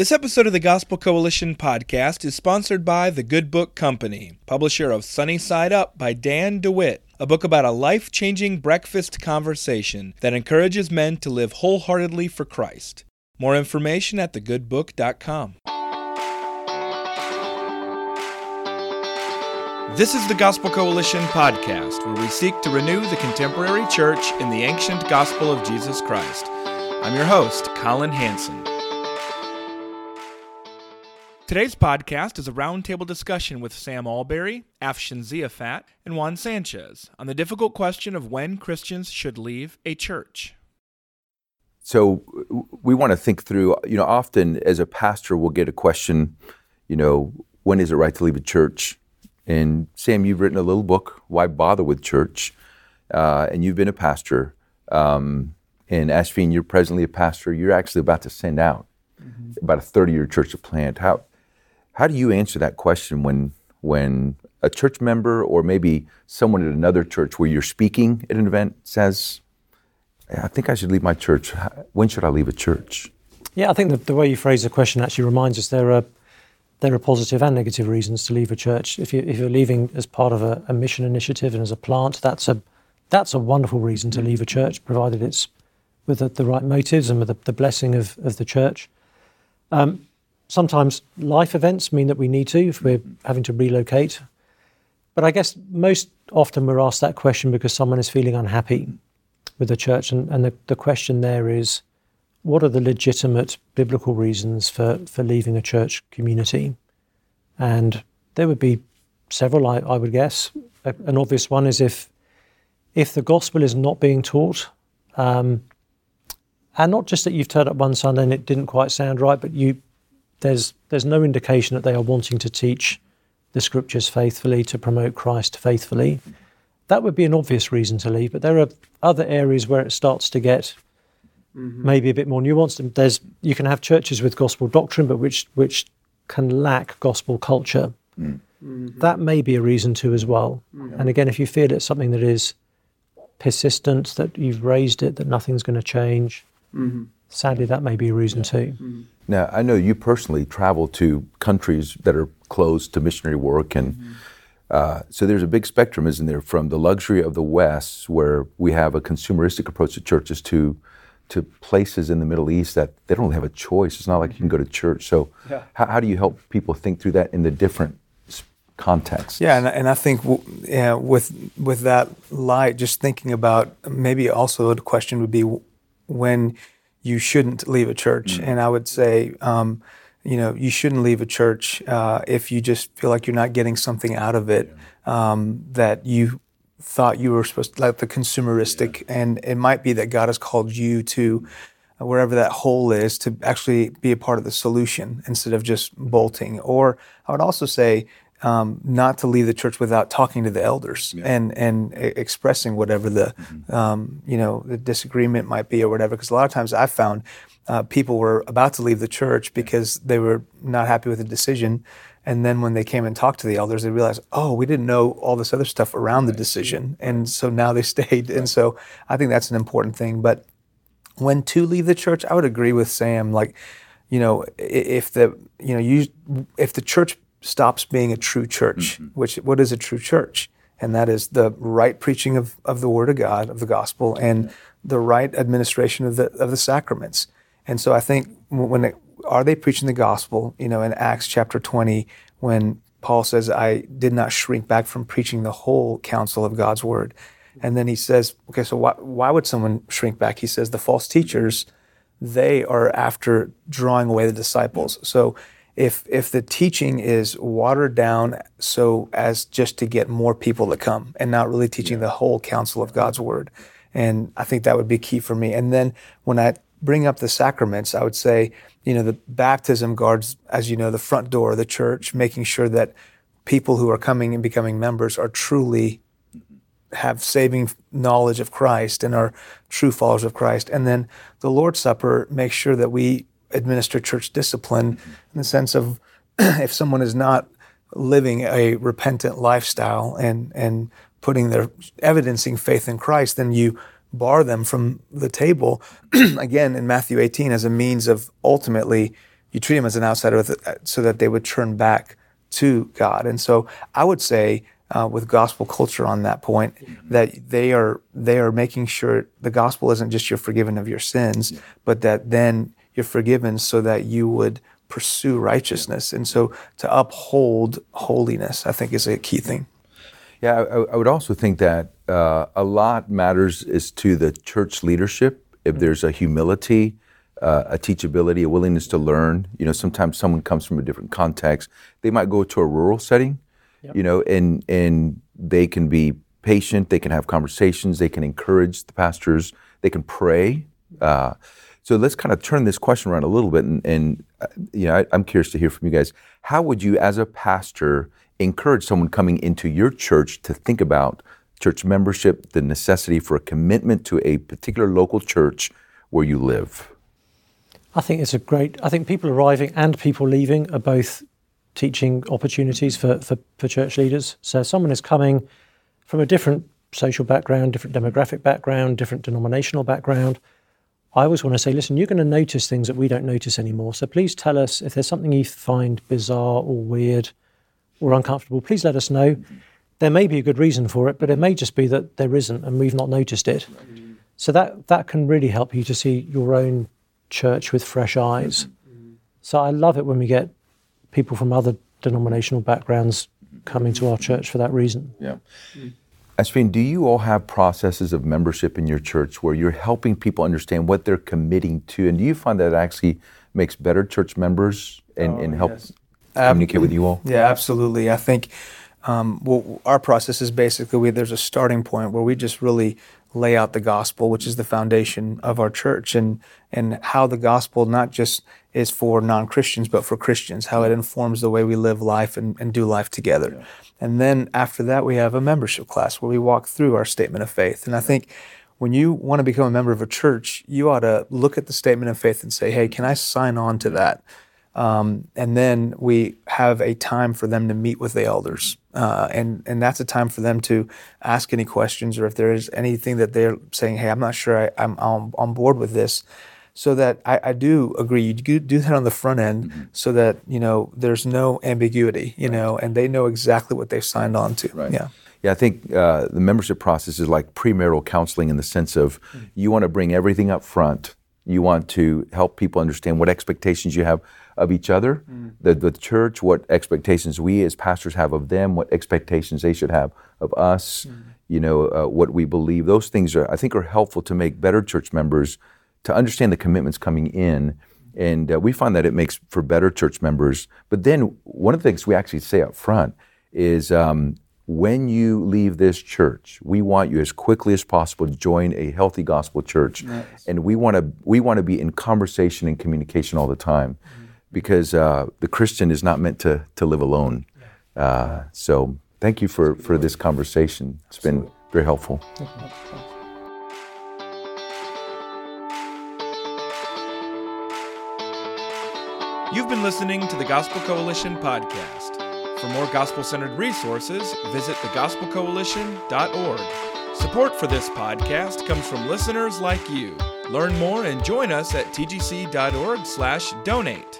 This episode of the Gospel Coalition podcast is sponsored by The Good Book Company, publisher of Sunny Side Up by Dan DeWitt, a book about a life changing breakfast conversation that encourages men to live wholeheartedly for Christ. More information at thegoodbook.com. This is the Gospel Coalition podcast, where we seek to renew the contemporary church in the ancient gospel of Jesus Christ. I'm your host, Collin Hansen. Today's podcast is a roundtable discussion with Sam Allberry, Afshin Ziafat, and Juan Sanchez on the difficult question of when Christians should leave a church. So we want to think through, you know, often as a pastor, we'll get a question, you know, when is it right to leave a church? And Sam, you've written a little book, Why Bother with Church? Uh, and you've been a pastor. Um, and Afshin, you're presently a pastor. You're actually about to send out mm-hmm. about a 30 year church to plant. How, how do you answer that question when when a church member or maybe someone at another church where you're speaking at an event says, I think I should leave my church. When should I leave a church? Yeah, I think the, the way you phrase the question actually reminds us there are there are positive and negative reasons to leave a church. If you if you're leaving as part of a, a mission initiative and as a plant, that's a that's a wonderful reason to leave a church, provided it's with the, the right motives and with the, the blessing of, of the church. Um, sometimes life events mean that we need to if we're having to relocate. But I guess most often we're asked that question because someone is feeling unhappy with the church. And, and the, the question there is what are the legitimate biblical reasons for, for leaving a church community? And there would be several, I, I would guess. A, an obvious one is if if the gospel is not being taught, um, and not just that you've turned up one Sunday and it didn't quite sound right, but you there's there's no indication that they are wanting to teach the scriptures faithfully to promote Christ faithfully. That would be an obvious reason to leave, but there are other areas where it starts to get mm-hmm. maybe a bit more nuanced. There's you can have churches with gospel doctrine, but which which can lack gospel culture. Mm-hmm. That may be a reason too as well. Mm-hmm. And again, if you feel it's something that is persistent, that you've raised it, that nothing's going to change, mm-hmm. Sadly, that may be a reason too. Mm-hmm. Now, I know you personally travel to countries that are closed to missionary work, and mm-hmm. uh, so there's a big spectrum, isn't there, from the luxury of the West, where we have a consumeristic approach to churches, to to places in the Middle East that they don't have a choice. It's not like you can go to church. So, yeah. how, how, do you help people think through that in the different contexts? Yeah, and, and I think w- yeah, with with that light, just thinking about maybe also the question would be when you shouldn't leave a church. Mm-hmm. And I would say, um, you know, you shouldn't leave a church uh, if you just feel like you're not getting something out of it um, that you thought you were supposed to, like the consumeristic. Yeah. And it might be that God has called you to uh, wherever that hole is to actually be a part of the solution instead of just bolting. Or I would also say, um, not to leave the church without talking to the elders yeah. and and expressing whatever the mm-hmm. um, you know the disagreement might be or whatever. Because a lot of times I've found uh, people were about to leave the church because they were not happy with the decision, and then when they came and talked to the elders, they realized, oh, we didn't know all this other stuff around right. the decision, and so now they stayed. Right. And so I think that's an important thing. But when to leave the church, I would agree with Sam. Like, you know, if the you know you if the church stops being a true church. Mm-hmm. Which what is a true church? And that is the right preaching of, of the Word of God, of the gospel, and the right administration of the of the sacraments. And so I think when it, are they preaching the gospel? You know, in Acts chapter twenty, when Paul says, "I did not shrink back from preaching the whole counsel of God's word," and then he says, "Okay, so why why would someone shrink back?" He says, "The false teachers." They are after drawing away the disciples. So if if the teaching is watered down so as just to get more people to come and not really teaching yeah. the whole counsel of God's word. And I think that would be key for me. And then when I bring up the sacraments, I would say, you know, the baptism guards, as you know, the front door of the church, making sure that people who are coming and becoming members are truly have saving knowledge of Christ and are true followers of Christ. And then the Lord's Supper makes sure that we administer church discipline in the sense of if someone is not living a repentant lifestyle and and putting their evidencing faith in Christ, then you bar them from the table again in Matthew 18 as a means of ultimately you treat them as an outsider so that they would turn back to God. And so I would say uh, with gospel culture on that point that they are they are making sure the gospel isn't just you're forgiven of your sins, yeah. but that then you're forgiven so that you would pursue righteousness. And so to uphold holiness, I think is a key thing. Yeah, I, I would also think that uh, a lot matters is to the church leadership. If mm-hmm. there's a humility, uh, a teachability, a willingness to learn. You know, sometimes someone comes from a different context. They might go to a rural setting, yep. you know, and and they can be patient. They can have conversations. They can encourage the pastors. They can pray. Uh, so let's kind of turn this question around a little bit, and, and uh, you know, I, I'm curious to hear from you guys. How would you, as a pastor, encourage someone coming into your church to think about church membership, the necessity for a commitment to a particular local church where you live? I think it's a great. I think people arriving and people leaving are both teaching opportunities for, for, for church leaders. So someone is coming from a different social background, different demographic background, different denominational background. I always want to say, listen, you're going to notice things that we don't notice anymore. So please tell us if there's something you find bizarre or weird or uncomfortable. Please let us know. There may be a good reason for it, but it may just be that there isn't and we've not noticed it. So that that can really help you to see your own church with fresh eyes. So I love it when we get people from other denominational backgrounds coming to our church for that reason. Yeah. Afshin, do you all have processes of membership in your church where you're helping people understand what they're committing to? And do you find that actually makes better church members and, oh, and helps yes. communicate with you all? Yeah, absolutely. I think um, well, our process is basically we, there's a starting point where we just really lay out the gospel, which is the foundation of our church, and and how the gospel not just is for non Christians but for Christians, how it informs the way we live life and, and do life together. Yeah. And then after that, we have a membership class where we walk through our statement of faith. And I think when you want to become a member of a church, you ought to look at the statement of faith and say, "Hey, can I sign on to that?" Um, and then we have a time for them to meet with the elders. Uh, and, and that's a time for them to ask any questions or if there is anything that they're saying, hey, I'm not sure I, am on, on board with this. So that I, I, do agree, you do that on the front end mm-hmm. so that, you know, there's no ambiguity, you right. know, and they know exactly what they've signed on to. Right. Yeah. Yeah, I think uh, the membership process is like premarital counseling in the sense of mm-hmm. you want to bring everything up front. You want to help people understand what expectations you have of each other, mm. the, the church, what expectations we as pastors have of them, what expectations they should have of us, mm. you know, uh, what we believe. Those things are, I think, are helpful to make better church members to understand the commitments coming in. And uh, we find that it makes for better church members. But then one of the things we actually say up front is um, when you leave this church, we want you as quickly as possible to join a healthy gospel church. Nice. And we want to we want to be in conversation and communication all the time. Mm because uh, the Christian is not meant to, to live alone. Uh, so thank you for, for this conversation. It's been very helpful. You've been listening to the Gospel Coalition podcast. For more gospel centered resources, visit thegospelcoalition.org. Support for this podcast comes from listeners like you. Learn more and join us at tgc.org/donate.